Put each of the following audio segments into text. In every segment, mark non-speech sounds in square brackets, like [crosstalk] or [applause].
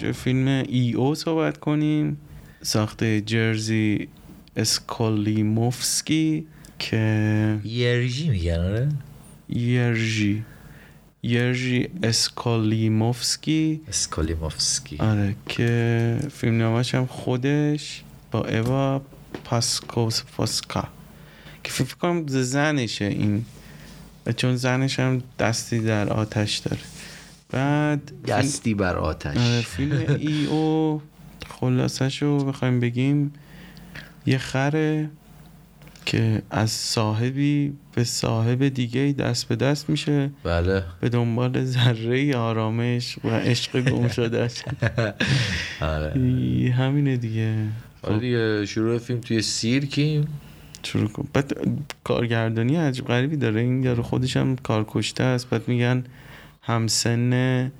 راجع فیلم EO صحبت کنیم. ساخته جرزی اسکولیموفسکی که یرژی میگن آره؟ یرژی. یرژی اسکولیموفسکی اسکالیموفسکی. آره که فیلم‌نامه‌ش هم خودش با اوا پیاسکوفسکا که فکر کنم زنشه این. و چون زنش هم دستی در آتش داره. بعد دستی بر آتش. آره فیلم ای او خلاصش رو بخوایم بگیم. یه خره که از صاحبی به صاحب دیگه دست به دست میشه. بله. به دنبال ذره آرامش و عشق گم شدهش. [laughs] آره. همینه دیگه. آره دیگه شروع فیلم توی سیرکیم شروع کن. بعد کارگردانی عجیب غریبی داره. این یارو خودش هم کارکشته است. بعد میگن همسن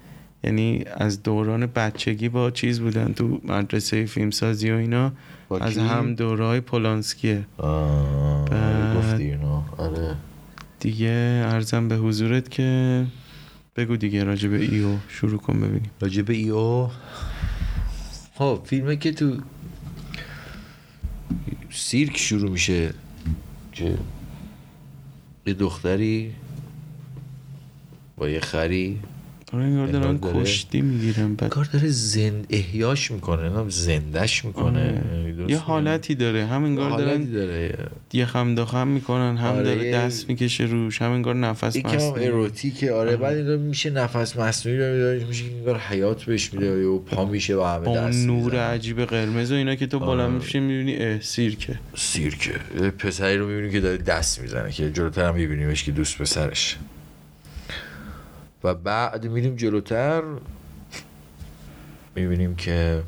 یعنی از دوران بچگی با چیز بودن تو مدرسه فیلمسازی و اینا. از؟ هم دورهای پولانسکیه. آه بعد- گفتی اینو. آره. دیگه ارزم به حضورت که بگو دیگه راجع به ایو شروع کن ببینیم. راجب ایو خب فیلمه که تو سیرک شروع میشه که یه دختری با یه خری. آره انگار دارن کشتی می‌گیرن بعد کار داره زند احیاش می‌کنه نه زندش می‌کنه. آره. یه حالتی داره. هم انگار دارن داره. یه خم دخم می‌کنن هم آره، داره دست می‌کشه روش هم انگار نفس یکم مصنوعی. اروتیکه آره بعد اینا میشه نفس مصنوعی رو میداره میشه انگار حیات بهش میده و پا میشه و همه دست نور. عجیب قرمز و اینا که تو بالا آره. میشه می‌بینی اه سیرکه. سیرکه. پسری رو می‌بینیم که داره دست می‌زنه که جلوتر هم میبینیمش که دوست پسرش. و بعد میریم جلوتر. می‌بینیم که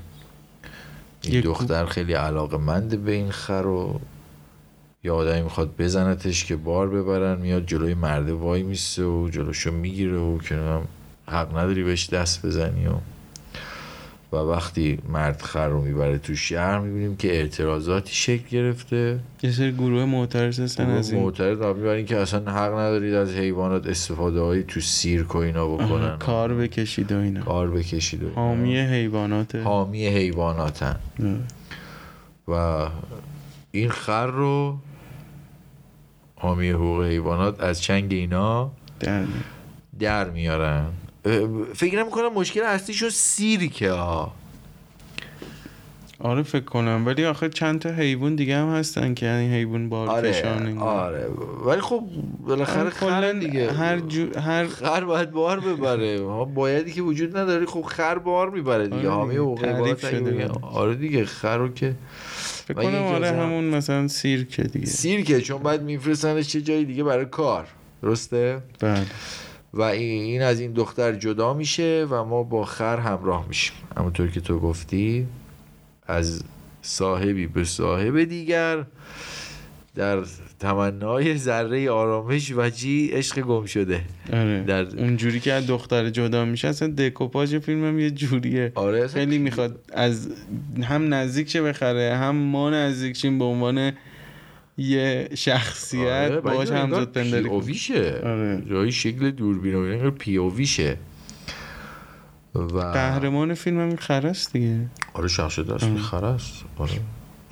این دختر خیلی علاقه منده به این خر و یه آدمی می‌خواد بزنتش که بار ببرن میاد جلوی مرده وای میسته و جلوشو می‌گیره و که حق نداری بهش دست بزنی و و وقتی مرد خر رو می‌بره تو شهر می‌بینیم که اعتراضاتی شکل گرفته. یه سری گروه معترض هستن از این. معترض می‌برین که اصلا حق ندارید از حیوانات استفاده هایی تو سیرک و اینا بکنن. کار بکشید و اینا. کار بکشید و اینا. حامی حیوانات حامی حیواناتن. و این خر رو حامی حقوق حیوانات از چنگ اینا در در میارن. فکر نمی‌کنم مشکل اصلیشون سیرکه ها آره فکر کنم. ولی آخه چند تا حیوان دیگه هم هستن که این حیوان بار آره. آره. ولی خب بالاخره آره، خر دیگه. هر جو هر خر باید بار ببره. [laughs] ها بایدی که وجود نداره خب خر بار می‌بره دیگه. آره حامی دیگه، شده. آره دیگه خر رو که فکر کنم آره همون مثلا سیرکه دیگه. سیرکه چون باید میفرستنش چه جایی دیگه برای کار. درسته؟ بله. و این از این دختر جدا میشه و ما با خر همراه میشیم. همونطور که تو گفتی از صاحبی به صاحب دیگر در تمنای ذره آرامش و جی عشق گم شده. آره. در اونجوری که از دختر جدا میشه اصلا دکوپاژ فیلم هم یه جوریه. آره خیلی می‌خواد از هم نزدیک شه بخره هم ما نزدیک شیم به عنوان یه شخصیت آره، باهاش بعد انگار همزاد پنداری کنیم. POV شه آره. جایی شکل دوربین و اینا انگار پی او وی شه و قهرمان فیلم هم است دیگه. آره شخصیت اصلی خره است آره.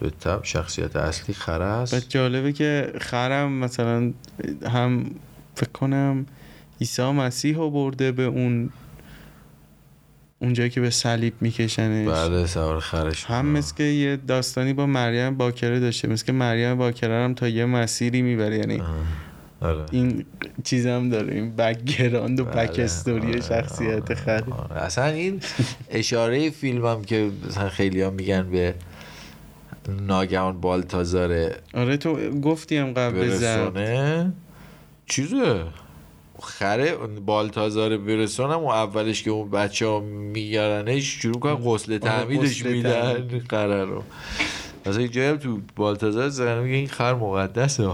به طب شخصیت اصلی خره است بعد جالبه که خرم مثلا هم فکر کنم عیسی مسیح رو برده به اون اونجایی که به صلیب میکشنش. بله سوار خرش هم مثل که یه داستانی با مریم باکره داشته مثل که مریم باکره هم تا یه مسیری می‌بره یعنی آره. این چیز هم داره این background و بله. backstory آره، شخصیت خره آره. اصلا این اشاره فیلم هم که مثلا خیلی هم میگن به ناگهان بالتازاره آره تو گفتی هم قبل زد. چیزه؟ خره بالتازار برسون هم اون اولش که اون بچه ها می‌گیرنش شروع کنن غسل تعمیدش غسل میدن. خره رو مثلا جایی هم تو بالتازار زن میگه این خر مقدسه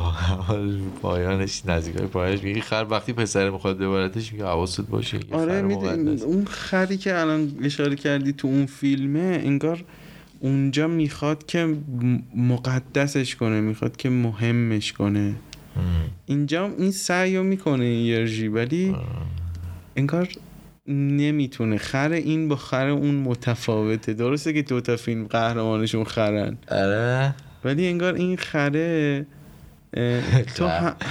[laughs] پایانش نزدیک های پایانش میگه این خر وقتی پسر می‌خواد ببرتش میگه حواست باشه آره می‌دونی. اون خری که الان اشاره کردی تو اون فیلمه انگار اونجا می‌خواد که مقدسش کنه می‌خواد که مهمش کنه. اینجا این سعی رو می‌کنه این یرژی ولی انگار نمی‌تونه. خر این با خر اون متفاوته. درسته که دوتا فیلم قهرمانشون خرن. آره. ولی انگار این خره [laughs] تو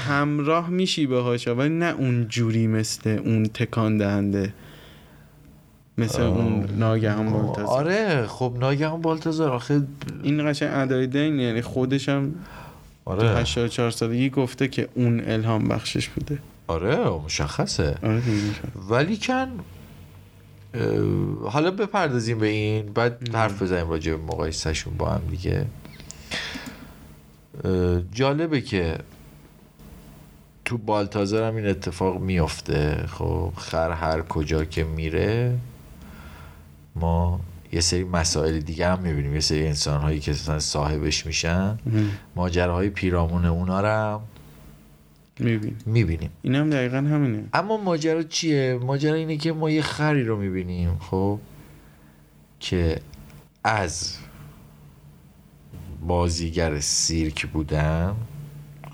همراه میشی باهاش ولی نه اون جوری مثل اون تکان دهنده. مثل اون ناگهان بالتازر آره خب ناگهان بالتازار آخه این قشنگ ادای دین یعنی خودش هم آره. 84 سالگی گفته که اون الهام بخشش بوده. آره مشخصه. آره. ولی کن حالا بپردازیم به این بعد حرف بزنیم راجع به مقایسهشون با هم دیگه. جالبه که تو بالتازر هم این اتفاق میفته خب خر هر کجا که میره ما یه سری مسائل دیگه هم می‌بینیم. یه سری انسان هایی که مثلا صاحبش میشن. ماجراهای پیرامون اونا رو هم میبین می‌بینیم. این هم دقیقا همینه. اما ماجرا چیه؟ ماجرا اینه که ما یه خری رو می‌بینیم خب که از بازیگر سیرک بودن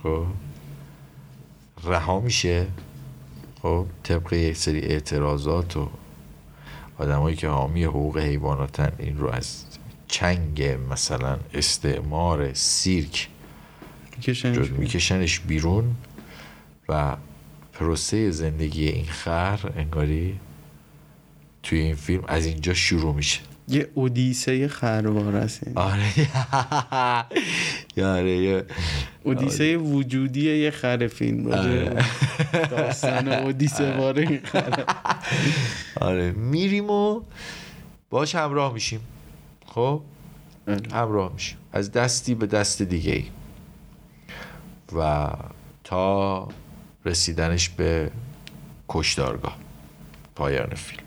خب رها میشه خب طبق یک سری اعتراضات و آدمایی که حامی حقوق حیواناتن این رو از چنگ مثلا استعمار سیرک میکشنش بیرون و پروسه زندگی این خر انگاری توی این فیلم از اینجا شروع میشه. یه اودیسه خروار است. آره [laughs] آره یه- اودیسه وجودی یه خر فیلم آره. داستان اودیسه خر. [laughs] آره. میریم و باش همراه میشیم. خب؟ آره. همراه میشیم. از دستی به دست دیگه ای. و تا رسیدنش به کشدارگاه پایان فیلم.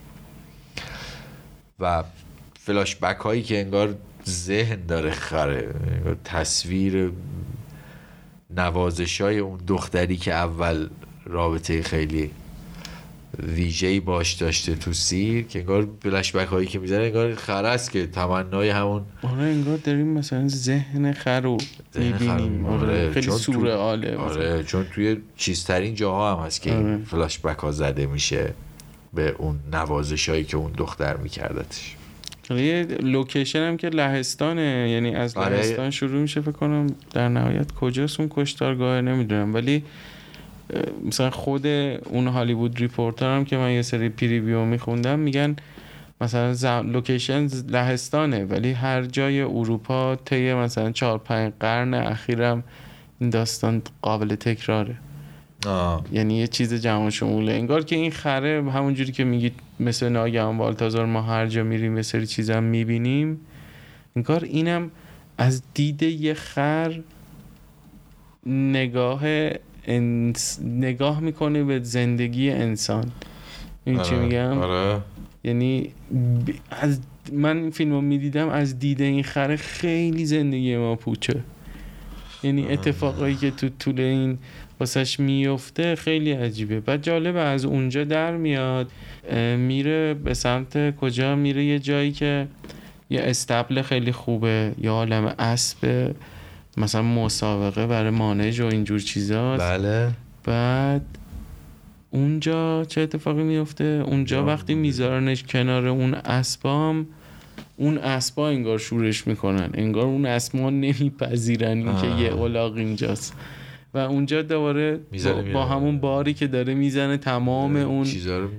و فلاش بک هایی که انگار ذهن داره خره تصویر نوازش های اون دختری که اول رابطه خیلی ویژه‌ای باش داشته تو سیر که انگار بک هایی که می‌زنه انگار خره است که تمنای همون آره انگار داریم مثلا ذهن خر رو خر می‌بینیم. آره آره، خیلی چون تو- آره چون توی چیزترین جاها هم هست که آره. فلاش بک ها زده میشه به اون نوازش هایی که اون دختر میکردتش. یه لوکیشن هم که لهستانه یعنی از آره. لهستان شروع میشه فکر کنم در نهایت کجاست اون کشتارگاه نمی‌دونم. ولی مثلا خود اون Hollywood Reporter هم که من یه سری preview میخوندم میگن مثلا ز... لوکیشن لهستانه. ولی هر جای اروپا طی مثلا چهار پنج قرن اخیرم این داستان قابل تکراره. آه. یعنی یه چیز جهان شموله. انگار که این خره همونجوری که میگید مثل ناگهان بالتازار ما هر جا میریم یه سری چیزا هم می‌بینیم. انگار اینم از دید یه خر نگاه انس... نگاه می‌کنه به زندگی انسان. این چی آره. میگم؟ آره. یعنی ب- از من این فیلم رو می‌دیدم از دید این خره خیلی زندگی ما پوچه. یعنی اتفاقایی که تو طول این واسش میفته خیلی عجیبه. بعد جالبه از اونجا در میاد میره به سمت کجا؟ میره یه جایی که یه استبل خیلی خوبه یه عالم اسب مثلا مسابقه برای مانج و اینجور چیزاست. بله. بعد اونجا چه اتفاقی میفته؟ اونجا وقتی. میذارنش کنار اون اسبام اون اسبا انگار شورش می‌کنن. انگار اون اسبا نمیپذیرن این که آه. یه الاغ اینجاست. و اونجا دوباره با, همون باری که داره می‌زنه تمام اون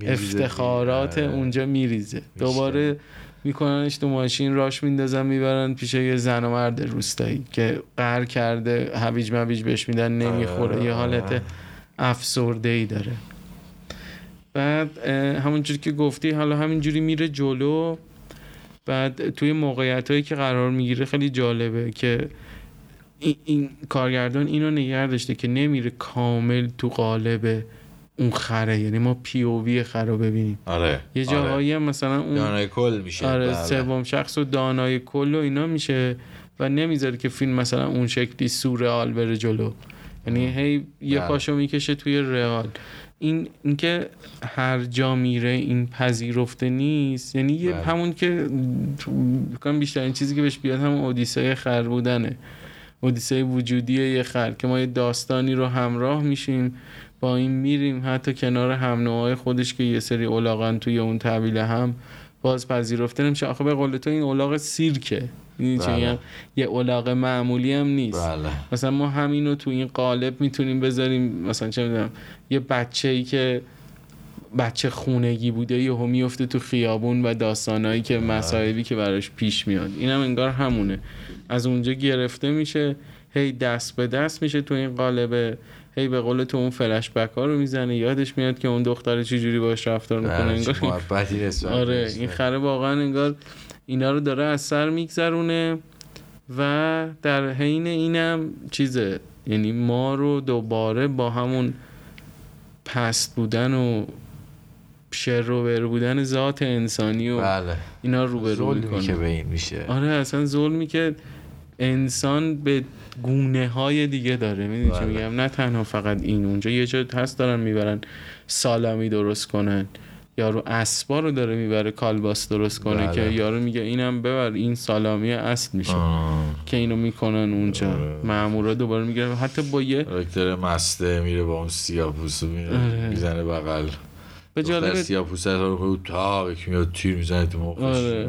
افتخارات. آره. اونجا میریزه دوباره میکننش تو ماشین راش میندازن می‌برن پیش یه زن و مرد روستایی که قهر کرده هویج مویج بهش میدن نمی‌خوره یه حالت آره. افسرده ای داره بعد همونجوری که گفتی حالا همینجوری میره جلو بعد توی موقعیت هایی که قرار می‌گیره خیلی جالبه که این, این کارگردان اینو نگه داشته که نمیره کامل تو قالب اون خره. یعنی ما پی او وی خر رو ببینیم. آره یه جاهایی هم مثلا اون دانای کل میشه. آره بله. سوم شخص و دانای کل و اینا میشه و نمی‌ذاره که فیلم مثلا اون شکلی سورئال بره جلو. یعنی هی یه بله. پاشو می‌کشه توی رئال. این اینکه هر جا میره این پذیرفته نیست. یعنی یه بله. همون که بیشترین چیزی که بهش بیاد همون اودیسه خر بودنه. اودیسه وجودی یه خر که ما یه داستانی رو همراه میشیم با این میریم حتی کنار هم نوعای خودش که یه سری الاغن توی اون طویله هم باز پذیرفته نمیشه. آخه به قول تو این الاغ سیرکه. بله. یه الاغ معمولی هم نیست. بله. مثلا ما همینو تو این قالب می‌تونیم بذاریم مثلا چه می‌دونم یه بچه ای که بچه خونگی بوده یهو میفته تو خیابون و داستانایی که مسائلی که براش پیش میاد. اینم انگار همونه. از اونجا گرفته میشه هی دست به دست میشه تو این قالبه هی به قول تو اون فلش بک ها رو می‌زنه. یادش میاد که اون دختر چه جوری باش رفتار می‌کنه انگار آره این. خره واقعا انگار اینا رو داره از سر میگذرونه و در حین اینم چیزه یعنی ما رو دوباره با همون پست بودن و شر رو بر بودن ذات انسانی و بله. اینا ظلمی که می‌کنه به این میشه. آره اصلا ظلمی که انسان به گونه های دیگه داره می‌دونی چی بله. میگم نه تنها فقط این اونجا یه جا هست دارن می‌برن سالامی درست کنن یارو اسبا رو داره می‌بره کالباس درست کنه بله. که یارو میگه اینم ببر این سالامی اصل میشه آه. که اینو می‌کنن اونجا آره. مامورا دوباره میگه حتی با یه کاراکتر مسته میره با اون سیاپوسو. میره می‌زنه بغل به جالب سیاپوسه رو تا میاد تیر می‌زنه تو مخش آره.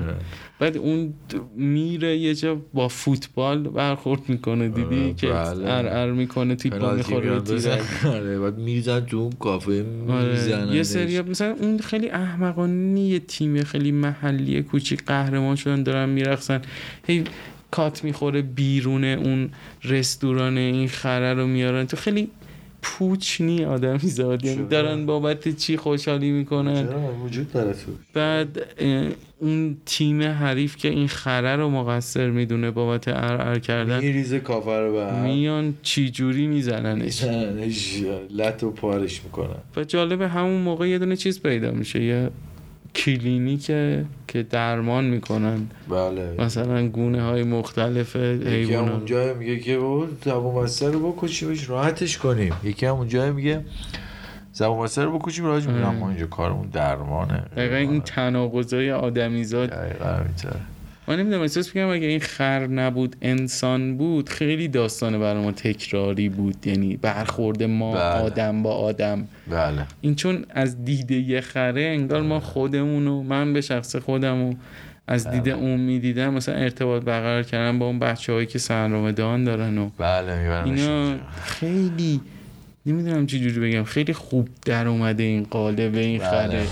بعد اون میره یه جا با فوتبال برخورد می‌کنه دیدی که بله. ار ار می‌کنه تیپا می‌خوره. بزن. آره بعد میریزن تو اون کافه آره. می‌زنن یه سری مثلا اون خیلی احمقانه یه تیم خیلی محلی کوچیک قهرمان شدن دارن میرقصن هی کات می‌خوره بیرون اون رستوران این خره رو میارن تو خیلی پوچ نی آدمی زاد. یعنی؟ دارن بابت چی خوشحالی می‌کنن؟ وجود داره تو. بعد اون تیم حریف که این خره رو مقصر می‌دونه بابت ار ار کردن میریزه کافه رو به میان چی جوری میزننش. لط و پارش می‌کنن. و جالب همون موقع یه دونه چیز پیدا میشه یه کلینیک که درمان می‌کنن. بله. مثلا گونه های مختلف یکی هم اونجا میگه که زبون رو بکشیمش راحتش کنیم. یکی هم اونجا میگه زبون بسته رو بکشیم راحتش میگه. ما اینجا کارمون درمانه. دقیقا این تناقضای آدمیزاد. دقیقا. من نمی‌دونم احساس می‌کنم اگه این خر نبود انسان بود خیلی داستان برای ما تکراری بود یعنی برخورد ما بله. آدم با آدم بله این چون از دید یه خره انگار ما خودمونو من به شخص خودمو از دید اون می‌دیدم مثلا ارتباط برقرار کردن با اون بچه هایی که سندروم دان دارن و بله اینا. خیلی نمی‌دونم چی جوری بگم خیلی خوب در اومده این قالب این بله. خره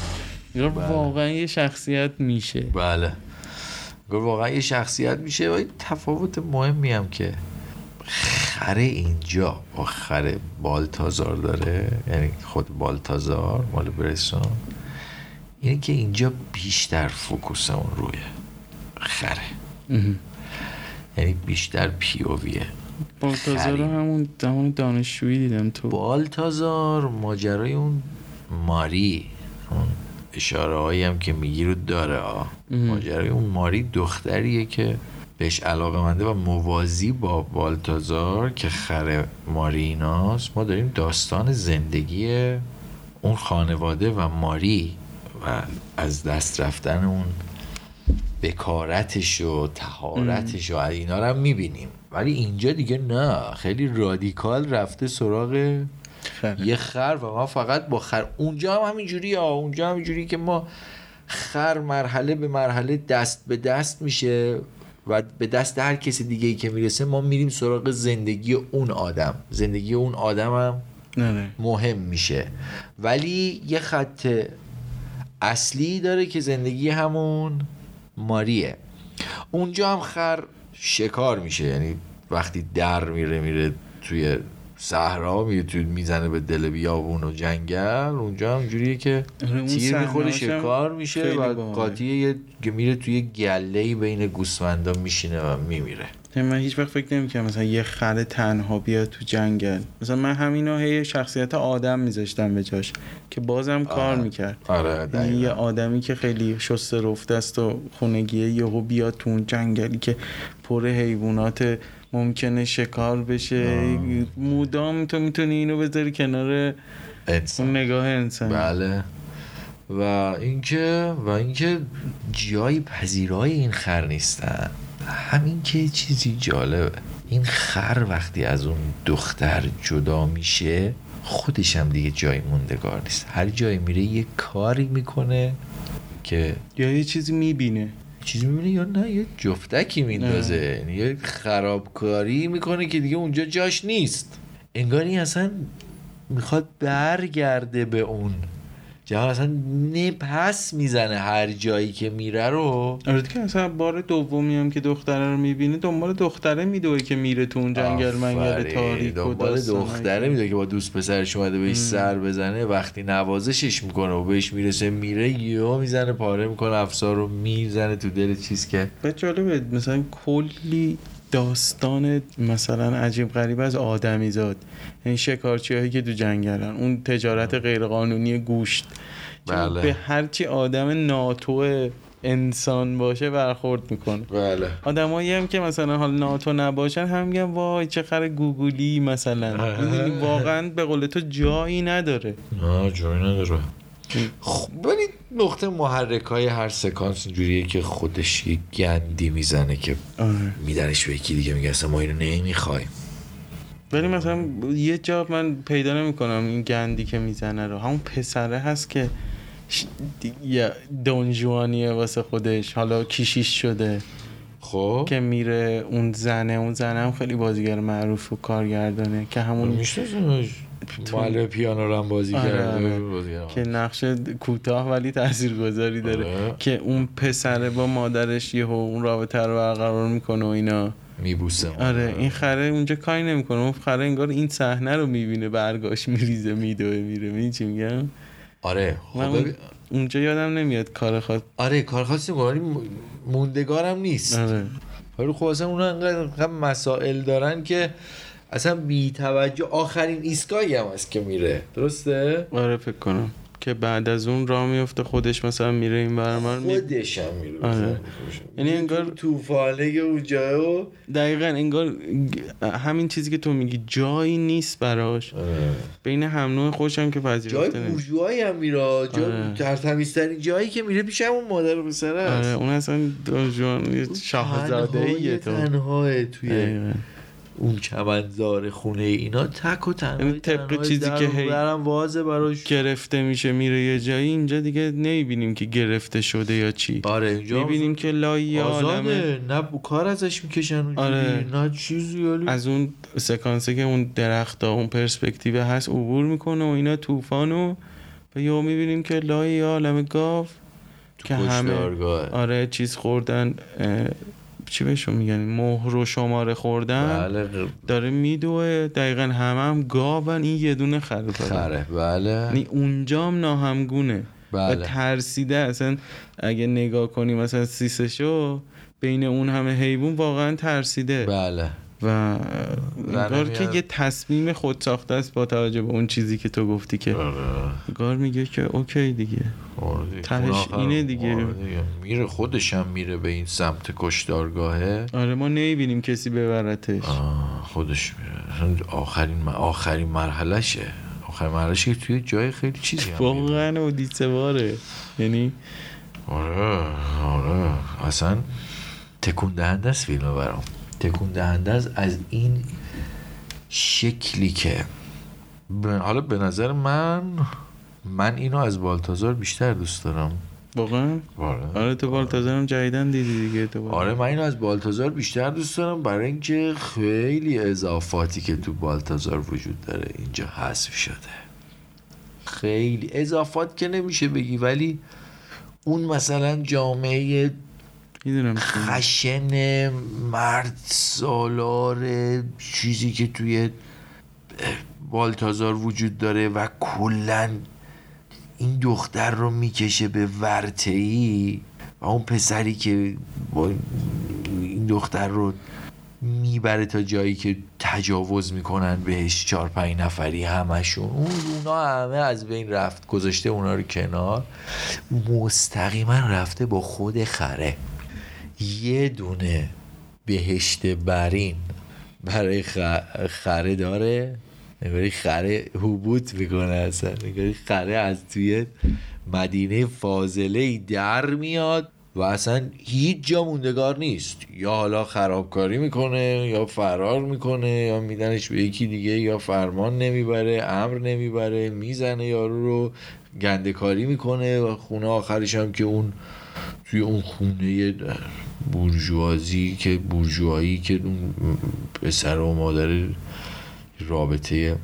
بله. واقعا یه شخصیت میشه بله واقعا یه شخصیت میشه و تفاوت مهمی هم که خره اینجا. با خره بالتازار داره. یعنی خود بالتازار مال برسون. اینه که اینجا بیشتر فوکوسمون روی خره. یعنی بیشتر پیوویه بالتازار. رو همون زمان دانشجویی دیدم تو. بالتازار ماجرای اون ماری. اون اشاره هایی هم که میگی رو داره. ماجرای اون ماری دختریه که بهش علاقه منده و موازی با بالتازار که خر ماریناست ما داریم داستان زندگی اون خانواده و ماری و از دست رفتن اون بکارتش و تهارتش و اینا رو هم می‌بینیم. ولی اینجا دیگه نه. خیلی رادیکال رفته سراغ خره. یه خر و ما فقط با خر. اونجا هم همینجوری ها. اونجا هم اینجوری که ما خر مرحله به مرحله دست به دست میشه و به دست هر کسی دیگه ای که می‌رسه ما میریم سراغ زندگی اون آدم. زندگی اون آدم هم نه نه. مهم میشه. ولی یه خط اصلی داره که زندگی همون ماریه. اونجا هم خر شکار میشه. یعنی وقتی در میره میره توی صحرا میره می‌زنه به دل بیابون و جنگل. اونجا هم جوریه که آره، تیر می‌خوره شکار میشه و باحاله. قاطی یه میره توی گله بین گوسفندا میشینه و میمیره. من هیچ وقت فکر نمی‌کنم مثلا یه خر تنها بیاد تو جنگل. مثلا من همینا هی شخصیت آدم میذاشتم به جاش که بازم کار می‌کرد. آره یعنی یه آدمی که خیلی شسته رفته است و خونگیه یهو بیاد تو اون جنگلی که پر حیوانات ممکنه شکار بشه. مدام تو می‌تونی اینو بذاری کنار انسان. اون نگاه انسان. بله. و اینکه و اینکه جایی پذیرای این خر نیستن. همین که چیزی جالبه. این خر وقتی از اون دختر جدا میشه خودش هم دیگه جای موندگار نیست. هر جایی میره یه کاری می‌کنه که یا یه چیزی می‌بینه. چیزی می‌بینه یا نه؟ یه جفتکی میندازه. یعنی یه خرابکاری می‌کنه که دیگه اونجا جاش نیست. انگاری اصلا می‌خواد برگرده به اون. جهان اصلا نپس می‌زنه هر جایی که میره رو آره دیگه اصلا بار دومی هم که دختره رو می‌بینه دنبال دختره میدوه که میره تو اون جنگل منگل. تاریک و دنبال. دختره میده که با دوست پسرش اومده بهش سر بزنه وقتی نوازشش می‌کنه و بهش می‌رسه میره یهو می‌زنه پاره می‌کنه افسار رو می‌زنه تو دل چیز که به جالبه مثلا کلی داستان مثلا عجیب غریب از آدمی زاد. یعنی شکارچی هایی که تو جنگلن. اون تجارت غیرقانونی گوشت. بله. به هرچی آدم ناتو انسان باشه برخورد می‌کنه. بله. آدمایی هم که مثلا حال ناتو نباشن هم میگن وای چه خر گوگولی مثلا. واقعا به قول تو جایی نداره. نه جایی نداره. ولی نقطه محرک های هر سکانس اینجوریه که خودش یه گندی می‌زنه که آره. میدنش به یکی دیگه میگه اصلا ما اینو نمی‌خوایم. ولی مثلا یه جا من پیدا نمی‌کنم این گندی که می‌زنه رو. همون پسره هست که دونجوانیه واسه خودش. حالا کیشیش شده. خب. که میره اون زنه اون زنه هم خیلی بازیگر معروف و کارگردانه که همون میشناسمش. معلم پیانو رو هم بازی آره، کرده. آره. که نقش کوتاه ولی تاثیرگذاری داره. آره. که اون پسره با مادرش یهو اون رابطه رو برقرار می‌کنه و اینا. میبوسه. آره این خره اونجا کاری نمی‌کنه. اون خره انگار این صحنه رو می‌بینه برگاش میریزه میدوه میره. می‌دونی چی میگم؟ آره خب اونجا یادم نمیاد کار خواست آره کار خاصی ولی موندگارم نیست. آره. ولی خب اصلا انقدر انقدر مسائل دارن که اصلا بی توجه آخرین ایستگاهی هم هست که میره. درسته؟ آره فکر کنم. که بعد از اون راه میفته خودش مثلا میره این برمار. خودش هم میره. آره. یعنی انگار- توفانه اونجا و دقیقا انگار همین چیزی که تو میگی جایی نیست براش. بین هم نوع خوشم که جای پذیرفته نمیشه بورژوایی هم میره. جای آره. ترتمیزترین جایی که میره پیش همون مادر و پسره آره است. اون اصلا دونجوان شاهزاده ایه تو. تنهای توی دقیقاً. اون چمنزار خونه اینا تک و تنها یعنی طبق چیزی که هی- درم وازه براش. گرفته میشه میره یه جایی اینجا دیگه نمی‌بینیم که گرفته شده یا چی. آره اینجا می‌بینیم که لای آزاده. نه بو کار ازش می‌کشن آره. نه چیزی ولی از اون سکانسه که اون درخت اون پرسپکتیو هست عبور می‌کنه و اینا طوفان و و یهو می‌بینیم که لای عالم گاو که همه آره چیز خوردن چی بهشون میگن؟ مهر و شماره خوردن؟ بله. داره میدوه. دقیقا همه هم گاون. این یه دونه خره. خره. بله. یعنی اونجا هم ناهمگونه. و بله. ترسیده اصلا اگه نگاه کنی مثلا سیسشو بین اون همه حیوان واقعا ترسیده. بله. و انگار که. یه تصمیم خود ساخته است با توجه به اون چیزی که تو گفتی که آره. انگار میگه که اوکی دیگه آره. تهش اینه دیگه. آره دیگه. میره خودش هم میره به این سمت کشتارگاهه آره ما نمی‌بینیم کسی ببرتش خودش میره آخرین م- آخرین مرحلهشه آخرین مرحلهشه که توی جای خیلی چیزی هم. واقعا اودیسه واره یعنی آره آره اصلا تکون دهنده است فیلم برام تکون دهنده است از این شکلی که حالا به نظر من من اینو از بالتازار بیشتر دوست دارم. واقعا؟ آره. آره تو بالتازرم جدیدن دیدی دیگه تو آره من اینو از بالتازار بیشتر دوست دارم برای اینکه خیلی اضافاتی که تو بالتازار وجود داره اینجا حذف شده. خیلی اضافات که نمیشه بگی ولی اون مثلا جامعه می‌دونم خشن مرد سالار چیزی که توی بالتازار وجود داره و کلا این دختر رو می‌کشه به ورتهی و اون پسری که این دختر رو می‌بره تا جایی که تجاوز می‌کنن بهش چهار پنج نفری همشون. اون اونا همه از بین رفت گذاشته اونا رو کنار مستقیما رفته با خود خره. یه دونه بهشت برین برای خره داره؟ نگاری خره حبوط می‌کنه اصلا. نگاری خره از توی مدینه فاضله در میاد و اصلا هیچ جا موندگار نیست. یا حالا خرابکاری می‌کنه یا فرار می‌کنه یا میدنش به یکی دیگه یا فرمان نمی‌بره امر نمی‌بره می‌زنه یارو رو گنده کاری می‌کنه و خونه آخرش هم که اون توی اون خونه بورژوازی که بورژوایی که اون پسر و مادر رابطه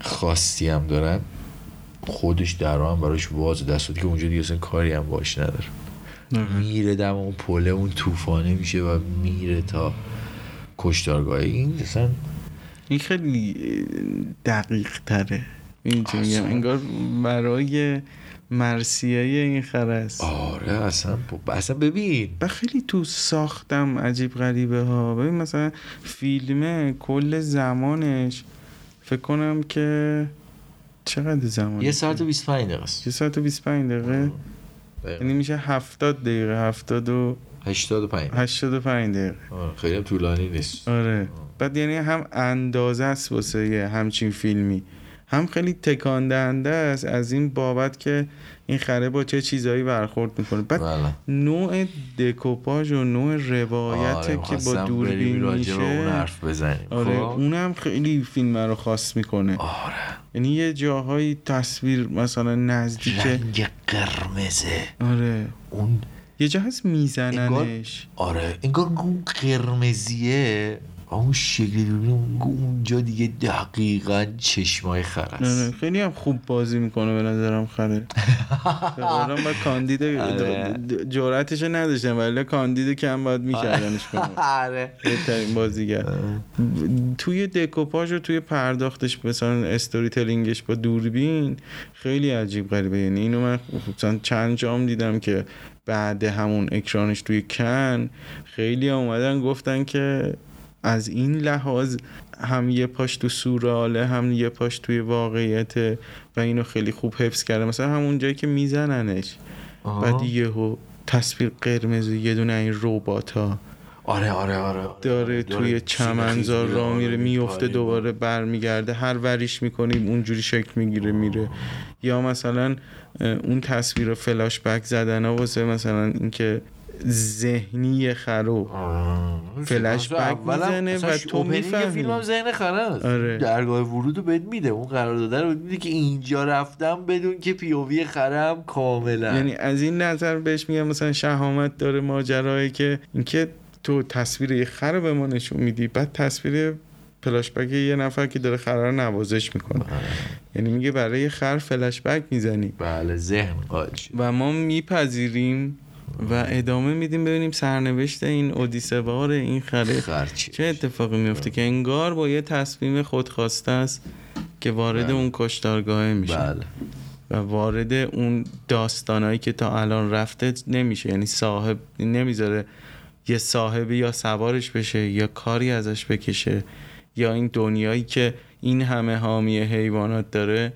خاصی هم دارن خودش در هم براش واز دست که اونجا دیگه اصلا کاری هم باش نداره. میره دم اون پله اون طوفانه میشه و میره تا کشتارگاه این اصلا این خیلی دقیق تره. این چی میگم. انگار برای مرسیه این خر است آره اصلا اصلا ببین. و خیلی تو ساختم عجیب غریبه ها ببین مثلا فیلمه کل زمانش فکر کنم که چقدر زمان یه ساعت و 25 دقیقه است. یه ساعت و 25 دقیقه. یعنی میشه 70 دقیقه 70 و 85 85 دقیقه. خیلی هم طولانی نیست. آره. بعد یعنی هم اندازه است واسه یه همچین فیلمی. هم خیلی تکان دهنده است از این بابت که این خره با چه چیزایی برخورد می‌کنه. بعد بله. نوع دکوپاژ و نوع روایت آره، که با دوربین به اون میشه حرف بزنیم. آره خب؟ اونم خیلی فیلم رو خاص می‌کنه. آره. یعنی یه جاهای تصویر مثلا نزدیک رنگ قرمزه آره. اون یه جا هست میزننش. آره انگار اون قرمزیه. اون شکلی ببینیم اونجا دیگه دقیقا چشمای خر است. خیلی هم خوب بازی می‌کنه به نظرم خره. [laughs] واقعا با کاندید آره. جرأتش نداشتم ولی کاندید کم باید میکردنش [laughs] آره. بهترین بازیگر. توی دکوپاژ و توی پرداختش مثلا استوری تلینگش با دوربین خیلی عجیب غریبه. یعنی اینو من مثلا چند جام دیدم که بعد همون اکرانش توی کن خیلی اومدن گفتن که از این لحاظ هم یه پاش تو سوراله هم یه پاش توی واقعیت و اینو خیلی خوب حفظ کرده. مثلا همون جایی که میزننش. بعد یهو تصویر قرمز یه دونه این ربات ها آره آره آره. داره توی چمنزار را میره میفته دوباره برمیگرده. هر وریش می‌کنیم اونجوری شکل می‌گیره میره. یا مثلا اون تصویر فلاش بک زدن ها واسه مثلا اینکه ذهنی خرو فلش بک می‌زنه و تو می‌فهمی. فیلم ذهن خرس آره. درگاه ورود رو بهت میده. اون قرار داده رو میده که اینجا رفتم بدون که پیووی خرم کاملا. یعنی از این نظر بهش میگم مثلا شهامت داره ماجرایی که اینکه تو تصویر یه خر به ما نشون میدی بعد تصویر فلاش بک یه نفر که داره خر رو نوازش می‌کنه. یعنی میگه برای خر فلش بک می‌زنی. بله ذهن شد و ما میپذیریم و ادامه میدیم ببینیم سرنوشت این اودیسه وار این خره خرچی چه اتفاقی میفته که انگار با یه تصمیم خودخواسته است که وارد بله. اون کشتارگاه میشه. بله. و وارد اون داستانایی که تا الان رفته نمیشه. یعنی صاحب نمی‌ذاره یه صاحبی یا سوارش بشه یا کاری ازش بکشه یا این دنیایی که این همه حامی حیوانات داره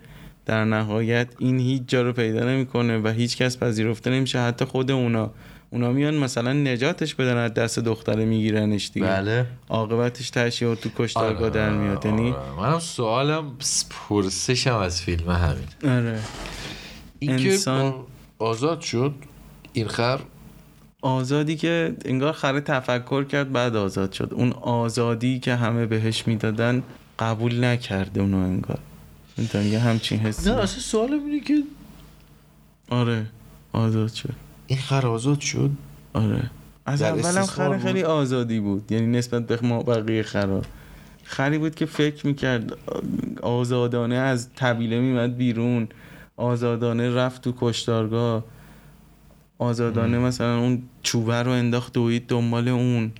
در نهایت این هیچ جا رو پیدا نمی‌کنه و هیچ کس پذیرفته نمیشه. حتی خود اونا. اونا میان مثلا نجاتش بدن از دست دختره میگیرنش دیگه. بله. عاقبتش تشیه تو کشتارگاه در میاد. یعنی آره. منم سوالم پرسشم از فیلم همین. آره. این که انسان- آزاد شد این خر؟ آزادی که انگار خره تفکر کرد بعد آزاد شد. اون آزادی که همه بهش می‌دادن قبول نکرده اونو انگار. می‌دونم یه همچین حسی. نه اصلا سوالم اینه که آره آزاد شد. این خر آزاد شد؟ آره. از اولم خر؟ خیلی آزادی بود. یعنی نسبت به ما بقیه خرا. خری بود که فکر می‌کرد آزادانه از طبیله میمد بیرون. آزادانه رفت تو کشتارگاه. آزادانه مثلا اون چوبه رو انداخت دوید دنبال اون.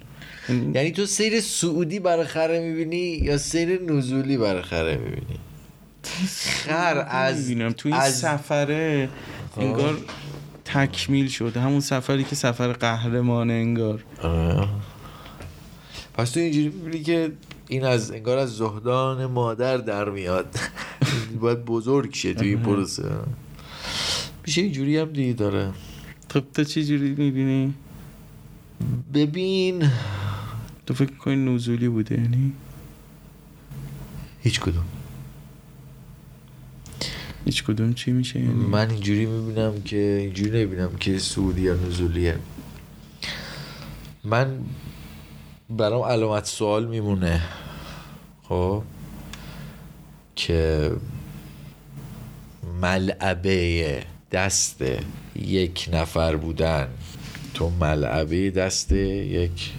یعنی یعنی تو سیر سعودی برای خره می‌بینی یا سیر نزولی برای خره می‌بینی؟ خر از می‌بینم. تو این از- سفره خب. انگار تکمیل شد همون سفری که سفر قهرمانه انگار. آره. پس تو اینجوری می‌بینی که این از انگار از زهدان مادر در میاد. [laughs] باید بزرگ شه توی این پروسه. میشه اینجوری هم دیگه داره. خب تو چی جوری می‌بینی؟ ببین. تو فکر کنی نزولی بوده یعنی؟ هیچ کدوم. هیچ کدوم چی میشه یعنی؟ من اینجوری می‌بینم که اینجوری نمی‌بینم که سعودی یا نزولیه من برام علامت سوال میمونه. خب؟ که ملعبه دست یک نفر بودن. تو ملعبه دست یک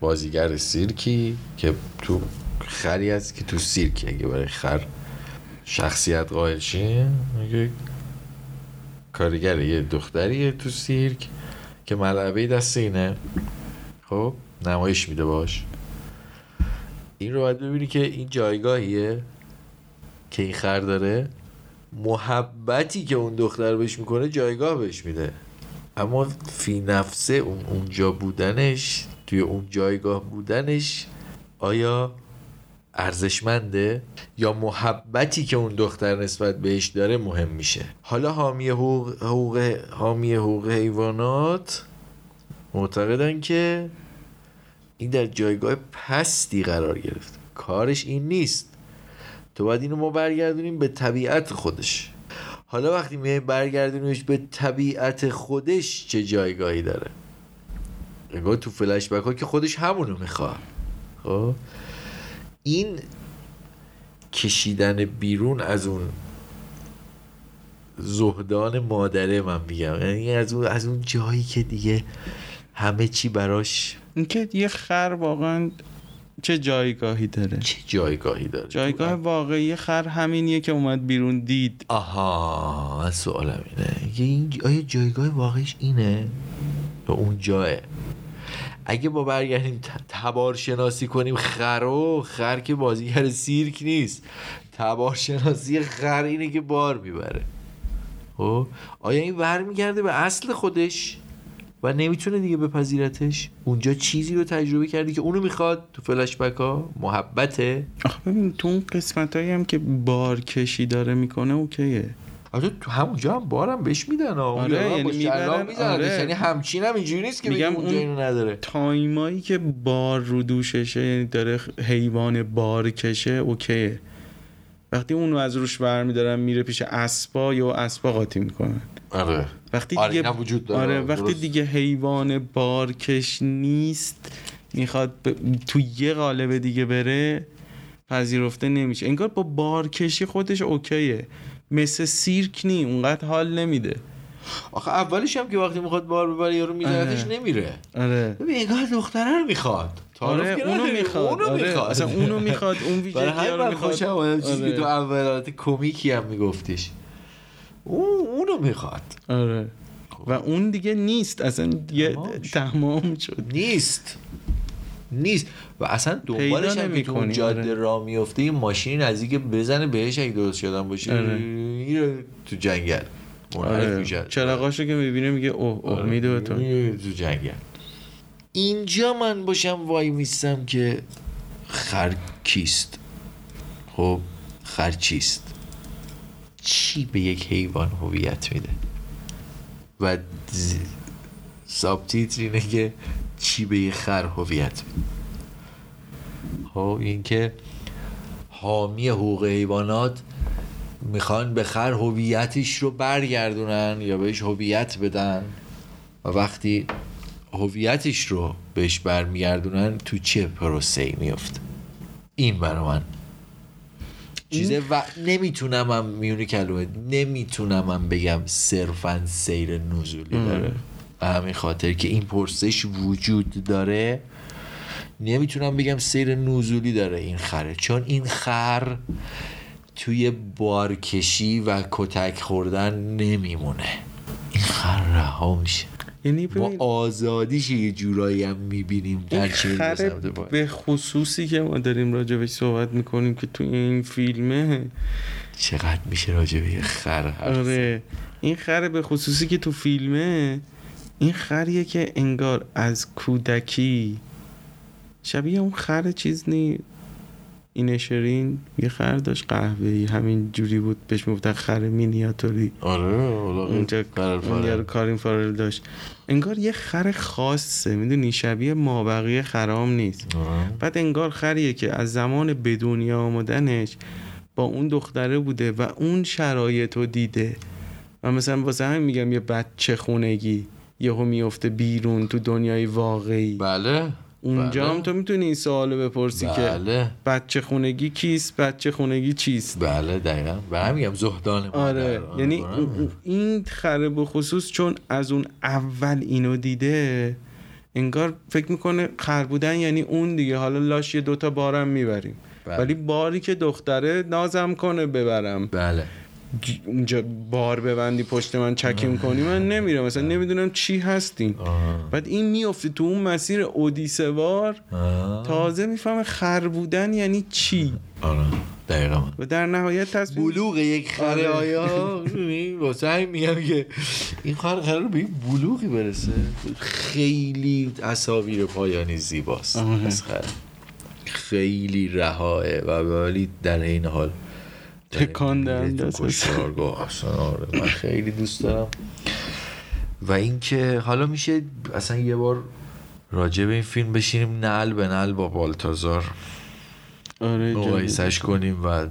بازیگر سیرکی که تو خری هست که تو سیرک اگه برای خر شخصیت قائل میگه کارگر یه دختریه تو سیرک که ملعبه دست اینه. خب نمایش میده باش. این رو باید ببینی که این جایگاهیه که این خر داره. محبتی که اون دختر بهش می‌کنه جایگاه بهش میده. اما فی نفسه اون اونجا بودنش توی اون جایگاه بودنش آیا ارزشمنده یا محبتی که اون دختر نسبت بهش داره مهم میشه. حالا حامی حقوق, حقوق حامی حقوق حیوانات معتقدن که این در جایگاه پستی قرار گرفت. کارش این نیست. تو باید اینو ما برگردونیم به طبیعت خودش. حالا وقتی میای برگردونیمش به طبیعت خودش چه جایگاهی داره؟ انگار تو فلش بک ها که خودش همونو می‌خواد. خب؟ این کشیدن بیرون از اون زهدان مادره من میگم. یعنی از اون از اون جایی که دیگه همه چی براش اینکه یه خر واقعا چه جایگاهی داره؟ چه جایگاهی داره؟ جایگاه واقعی خر همینیه که اومد بیرون دید. آها سوالم اینه. یه این آیا جایگاه واقعیش اینه؟ یا اون جاه اگه با برگردیم تبار شناسی کنیم خرو خر که بازیگر سیرک نیست. تبار شناسی خر اینه که بار می‌بره. خب؟ آیا این برمیگرده به اصل خودش و نمی‌تونه دیگه بپذیرتش؟ اونجا چیزی رو تجربه کردی که اونو می‌خواد تو فلش بک ها محبته. آخه ببین تو اون قسمت هم که بار کشی داره می‌کنه اوکیه. آره تو همونجا هم بارم بهش میدن آره آره، یعنی می‌برن، آره. یعنی همچین هم اینجوری نیست که میگم اونجا اون- اینو نداره. تایمایی که بار رو دوششه یعنی داره حیوان بار کشه اوکیه. وقتی اونو از روش برمیدارن میره پیش اسبا یا اسبا قاطی می‌کنن. آره. وقتی آره دیگه اینم وجود داره. آره وقتی درست. دیگه حیوان بارکش نیست می‌خواد ب... تو یه قالب دیگه بره پذیرفته نمیشه. انگار با بارکشی خودش اوکیه. مثل سیرک نی اونقدر حال نمیده. آخه اولش هم که وقتی می‌خواد بار ببره یارو میزنتش آره. نمیره. آره. ببین انگار دختره رو می‌خواد. آره اونو. می‌خواد اونو آره. می‌خواد. اصلا اونو می‌خواد اون ویژگی رو می‌خواد. خوشم اومد چیزی که آره. تو اول حالت کمیکی هم میگفتیش. اون اونو می‌خواد. آره. و اون دیگه نیست اصلا یه. تمام شد. نیست. نیست. و اصلا دنبالش هم که اون جاده آره. راه میفته یه ماشینی نزدیک بزنه بهش اگه درست شدن باشه. میره تو جنگل. منحرف آره. چراغاشو که می‌بینه میگه اوه اوه آره، میده به تو. تو جنگل. اینجا من باشم وای میستم که خر کیست؟ خب خر چیست؟ چی به یک حیوان هویت میده؟ و ز- سابتیتر اینه که چی به یک خر هویت. خب اینکه حامی حقوق حیوانات می‌خوان به خر هویتش رو برگردونن یا بهش هویت بدن و وقتی هویتش رو بهش برمیگردونن تو چه پروسه میفته؟ این برای من. چیزه و نمی‌تونم هم میونی کلمه نمی‌تونم هم بگم صرفا سیر نزولی. داره. به همین خاطر که این پرسش وجود داره نمی‌تونم بگم سیر نزولی داره این خره. چون این خر توی بارکشی و کتک خوردن نمیمونه. این خر رها میشه. یعنی ما آزادیش یه جورایی هم می‌بینیم در چه به خصوصی که ما داریم راجبش صحبت می‌کنیم که تو این فیلمه. چقدر میشه راجع به یه خر؟ آره. این خر به خصوصی که تو فیلمه این خریه که انگار از کودکی شبیه اون خر چیز نی این شرین یه خر داشت قهوه‌ای همین جوری بود بهش می‌گفتن خر مینیاتوری. آره اونجا اون کارین فارل داشت. انگار یه خر خاصه می‌دونی؟ شبیه مابقی خرام نیست. بعد انگار خریه که از زمان به دنیا آمدنش با اون دختره بوده و اون شرایط رو دیده. و مثلا واسه همین میگم یه بچه خونگی. یهو میفته بیرون تو دنیای واقعی. بله. اونجا بله. هم تو می‌تونی این سوالو بپرسی که بله. بچه خونگی کیست بچه خونگی چیست؟ بله دقیقا. به میگم زهدان آره. مادر. یعنی آره. این خره به خصوص چون از اون اول اینو دیده انگار فکر می‌کنه خر بودن یعنی اون دیگه. حالا لاش یه دوتا بارم می‌بریم. بله. ولی باری که دختره نازم کنه ببرم. بله. اونجا بار ببندی پشت من چکیم کنی من نمیرم. مثلا نمی‌دونم چی هستین. آه. بعد این میفته تو اون مسیر اودیسه وار. تازه می‌فهمه خر بودن یعنی چی. آره. دقیقا. و در نهایت تصمیم بلوغ یک خره. آیا. [laughs] می‌دونی؟ واسه همین میگم که این خر قرار به این بلوغی برسه. خیلی تصاویر پایانی زیباست آره. از خیلی رهاه و ولی در این حال. تکان دهنده. کشتارگاه اصلا آره من خیلی دوست دارم و اینکه حالا میشه اصلا یه بار راجع به این فیلم بشینیم نل به نل با بالتازار آره جالب. مقایسش کنیم و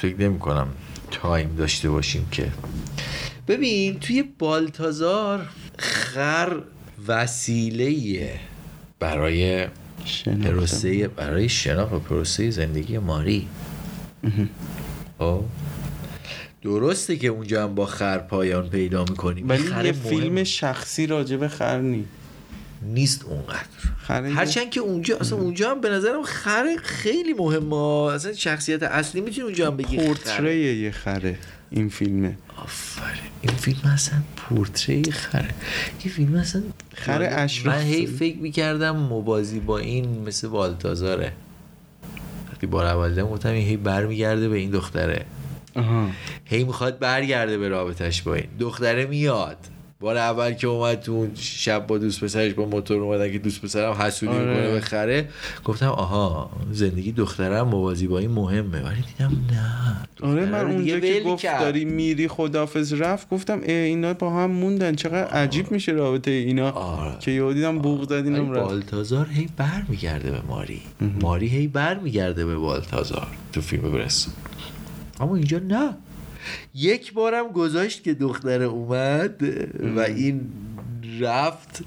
فکر نمی کنم تایم داشته باشیم که ببین توی بالتازار خر وسیله برای. پروسه برای شناخت و پروسه زندگی ماری درسته که اونجا هم با خر پایان پیدا می‌کنیم. ولی یه فیلم شخصی راجب خر نی نیست اونقدر. یه- هرچند که اونجا اصلا اونجا هم به نظرم خر خیلی مهمه. اصلا شخصیت اصلی می‌تونی اونجا هم بگی. پورتری یه خره این فیلمه. آفرین. این فیلم اصلا پورتری خره. این فیلم اصلا خر جالب. اشراف من هی. فکر می‌کردم موازی با این مثل بالتازاره وقتی بار اول دیدم گفتم این هی برمیگرده به این دختره. آها. هی می‌خواد برگرده به رابطش با این. دختره میاد. بار اول که اومد تو اون شب با دوست پسرش با موتور اومدن که دوست پسرم حسودی آره. می‌کنه به خره گفتم آها زندگی دخترم موازی با این مهمه. ولی دیدم نه. آره من اونجا که گفت کرد. داری میری خدافز رفت گفتم اینا با هم موندن. چقدر عجیب میشه رابطه اینا. آره. که یهو دیدم بوغ زد ولی اینم رفت. بالتازار هی برمیگرده به ماری. ماری هی برمیگرده به بالتازار تو فیلم برسون. اما اینجا نه. یک بارم گذاشت که دختره اومد و این رفت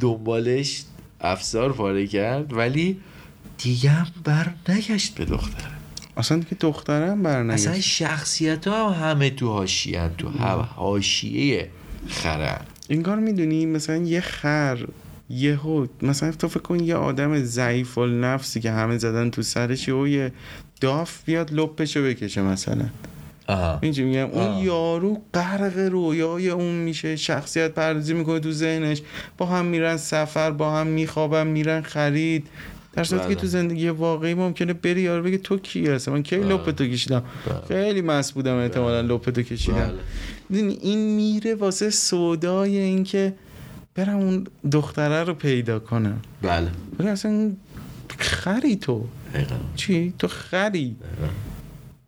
دنبالش افسار پاره کرد ولی دیگه هم بر نگشت به دختره. اصلا که دخترم اصلا برنگشت. شخصیت ها هم همه تو هاشیه تو حاشیه خرن. انگار می‌دونی مثلا یه خر یهو مثلا تو فکر کن یه آدم ضعیف نفسی که همه زدن تو سرش یهو یه داف بیاد لپشو بکشه مثلا. اینجا میگم اون. یارو غرق رویای اون میشه شخصیت پردازی می‌کنه تو ذهنش. با هم میرن سفر با هم میخوابن میرن خرید. در صورتی که بله. تو زندگی واقعی ممکنه بری یارو بگه تو کی هستی من کی بله. لپ تو کشیدم؟ خیلی مست بودم احتمالا لپ تو کشیدم. بله. این میره واسه سودای این که برم اون دختره رو پیدا کنم. بله. اصلا خری تو. دقیقاً. چی؟ تو خری.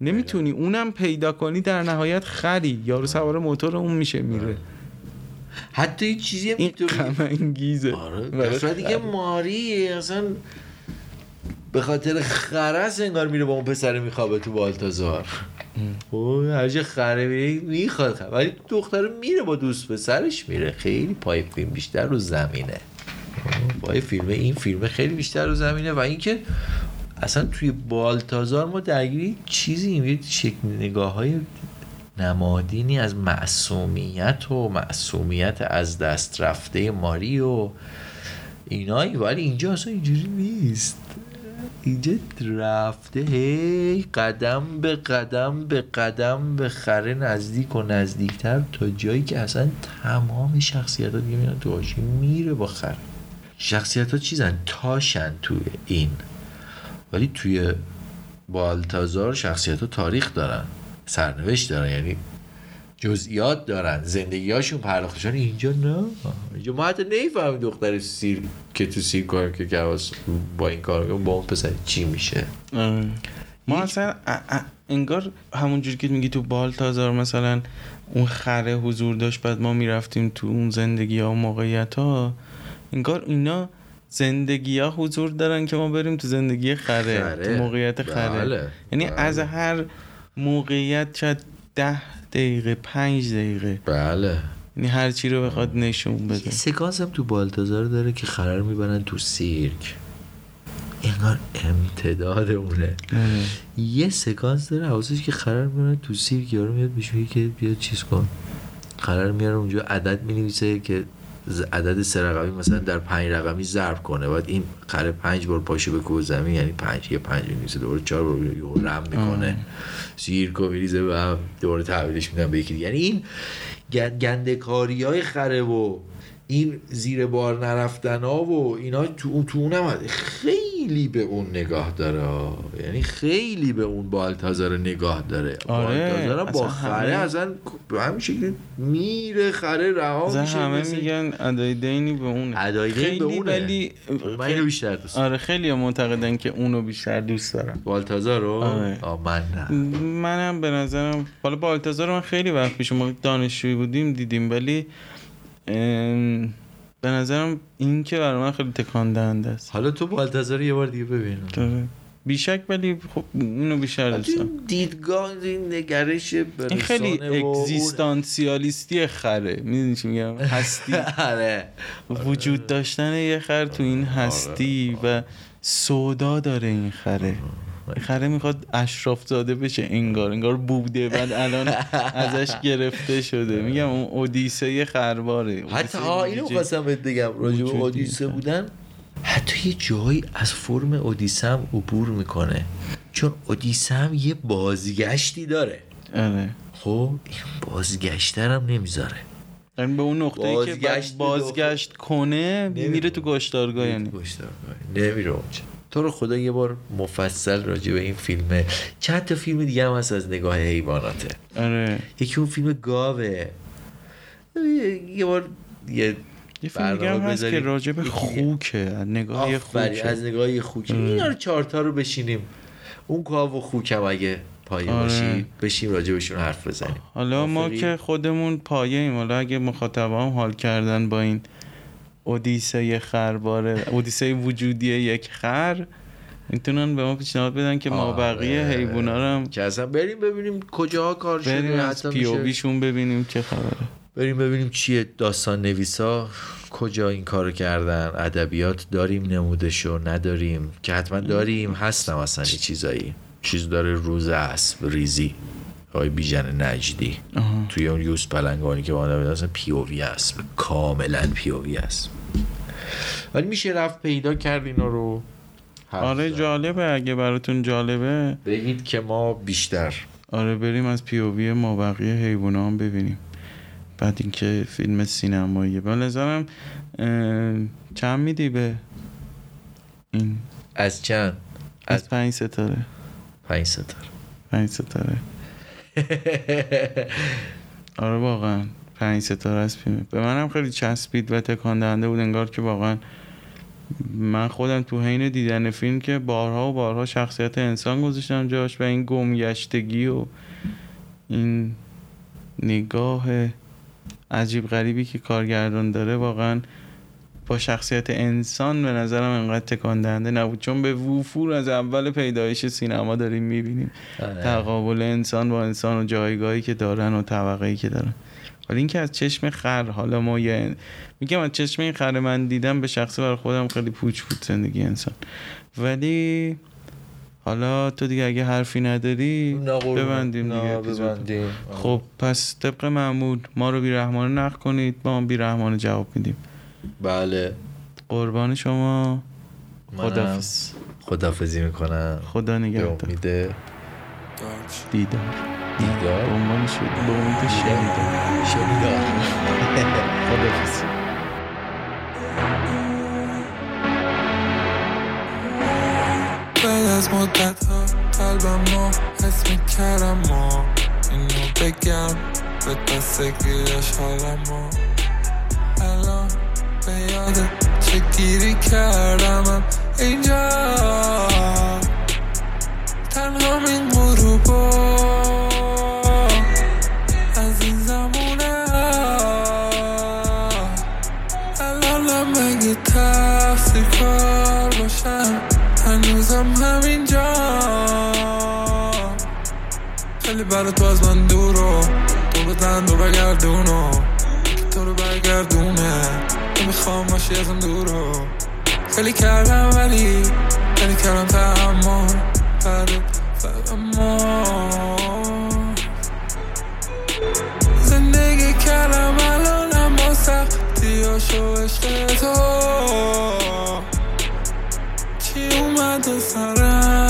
نمی‌تونی اونم پیدا کنی در نهایت خری. یارو سوار موتور اون میشه میره. حتی یه چیزی هم این غم انگیزه آره صورتی که. ماری اصلا به خاطر خرس انگار میره با اون پسر میخوابه تو بالتازار. او هر جا خره میره می‌خواد. ولی دختر میره با دوست پسرش میره. خیلی پای فیلم بیشتر رو زمینه. پای فیلم این فیلم خیلی بیشتر رو زمینه. و اینکه اصلا توی بالتازار ما درگیری چیزی یه شکل نگاه های نمادینی از معصومیت و معصومیت از دست رفته ماری و اینایی ولی اینجا اصلا اینجوری نیست. اینجا رفته هی قدم به قدم به قدم به خره نزدیک و نزدیکتر تا جایی که اصلا تمام شخصیت ها دیگه میره با خره. شخصیت ها چیزن؟ تاشن توی این. ولی توی بالتازار شخصیت ها تاریخ دارن سرنوشت دارن یعنی جزئیات دارن زندگیهاشون پرداختشان اینجا نه. اینجا ما حتی نمی‌فهمیم دختر سیر که تو سیر کار که گواس با این کار با اون پسر چی میشه. آره. ما اصلا انگار همونجوری که میگی تو بالتازار مثلا اون خره حضور داشت بعد ما می‌رفتیم تو اون زندگی ها و موقعیت ها انگار اینا زندگی ها حضور دارن که ما بریم تو زندگی خره, خره. تو موقعیت خره بله. یعنی بله. از هر موقعیت شاید ده دقیقه پنج دقیقه بله یعنی هر چی رو بخواد نشون بده سکانس هم تو بالتازار داره که خرر می‌برن تو سیرک انگار امتداد اونه. یه سکانس داره حواسش که خرر می‌برن تو سیرک یارو میاد بهش میگه که بیا چیز کن خرر میاره اونجا عدد می‌نویسه که عدد سه رقمی مثلا در پنج رقمی ضرب کنه. باید این خره پنج بار پاشو به کوه زمین یعنی پنج یه پنج میریزه دوباره چهار بار یهو رم می‌کنه. سیرکو میریزه و دوباره تحویلش میدن به یکی دیگه. یعنی این گنده کاری های خره و این زیر بار نرفتن ها و اینا تو اون تو اونم خیلی به اون نگاه داره یعنی خیلی به اون بالتازار نگاه داره آره، با خره اصلا به همین شکل میره خره رها میشه همه مثل- میگن ادای دینی به اونه ادای دین به اونه. ولی من اینو بیشتر دوست دارم. آره خیلی معتقدن که اونو بیشتر دوست دارم بالتازار رو آره. من نه منم به نظرم حالا بالتازار من خیلی وقت پیش ما دانشجویی بودیم دیدیم ولی به نظرم این که برای من خیلی تکان دهنده است. حالا تو بالتازار رو یه بار دیگه ببین آره. بیشک ولی خب اینو بیشتر دوست دیدگاه این نگرش این خیلی اگزیستانسیالیستی خره. می‌دونی چی میگم؟ هستی. [laughs] آره. وجود داشتن یه خر تو این هستی و سودا داره این خره. خره می‌خواد اشراف زاده بشه انگار انگار بوده بعد الان ازش گرفته شده. میگم اون اودیسه خرباره حتی ها اینو. خواستم بهت بگم. راجع به وجودی. اودیسه بودن حتی یه جایی از فرم اودیسه هم عبور می‌کنه. چون اودیسه هم یه بازگشتی داره. آره. خب این بازگشتر هم نمی‌ذاره. یعنی به اون نقطه که بازگشت بعد بازگشت کنه میره تو گاشتارگاه یعنی. نمیره اونجا. تو رو خدا یه بار مفصل راجع به این فیلمه. چند تا فیلم دیگه هم هست از نگاه حیواناته. آره. یکی اون فیلم گاوه. یه- بار یه یه فیلم دیگه هم برنامه هست که. راجع به خوکه از نگاه خوکه. از نگاه یه خوک اینا رو چهارتا رو بشینیم. اون گاو و خوکم اگه پایه آره. باشی بشیم راجع بهشون حرف بزنیم. حالا ما؟ که خودمون پایه ایم حالا اگه مخاطب هم حال کردن با این اودیسه خرباره اودیسه وجودی یک خر. می‌تونن به ما پیشنهاد بدن که ما آره. بقیه حیوونا رو هم که اصلا بریم ببینیم کجاها کار بریم شده از حتی میشه پیوویشون ببینیم چه خبره. بریم ببینیم چیه داستان نویسا کجا این کارو کردن. ادبیات داریم نمودشو نداریم. که حتما داریم هستم اصلا چیزایی. چیز داره روز اسب ریزی. آقای بیژن نجدی. آها. توی اون یوز پلنگانی که با آدم اصلا پیووی اسب کاملا پیووی اسب ولی میشه رفت پیدا کرد اینا رو. آره. جالبه. اگه براتون جالبه. بگید که ما بیشتر. آره بریم از پیووی ما بقیه حیوونا هم ببینیم. بعد اینکه فیلم سینماییه. به نظرم اه، چند میدی به این؟ از چند؟ از از پنج ستاره. پنج ستاره. پنج ستاره. [laughs] آره واقعا. پنج ستاره فیلم. به منم خیلی چسبید و تکان دهنده بود انگار که واقعا من خودم تو حین دیدن فیلم که بارها و بارها شخصیت انسان گذاشتم جاش و این گمگشتگی و این نگاه عجیب غریبی که کارگردان داره واقعا با شخصیت انسان به نظرم انقدر تکان دهنده نبود چون به وفور از اول پیدایش سینما داریم می‌بینیم تقابل انسان با انسان و جایگاهی که دارن و طبقه که دارن ولی اینکه از چشم خر حالا ما یه میگم از چشم این خر من دیدم به شخصه برای خودم خیلی پوچ بود زندگی انسان ولی حالا تو دیگه اگه حرفی نداری. ببندیم دیگه. ببندیم. خب پس طبق معمول ما رو بیرحمانه نقد کنید ما هم بیرحمانه جواب میدیم بله. قربان شما. خدافز خدافزی می‌کنم. خدا به نگهدار امید دیدار. به دیدار عنوان شد به امید شنیدار شنیدار [laughs] خدافز بعد از مدت ها قلبم ما حس می‌کردم ما اینو بگم. به دست گیرش حالم ما اومده چه گیری کردم اینجا تنها این غروبا از این زمونه الانم مگه تفسیر کار باشم هنوزم همینجا خیلی برای تو از من دورو تو بزن دو بگردونو تو رو بگردونه که می‌خوام باشی از اون دورو خیلی کردم ولی خیلی کردم تعمال برات فرمان زندگی کردم الانم با سختی هاشو عشق تو. چی اومد سرم؟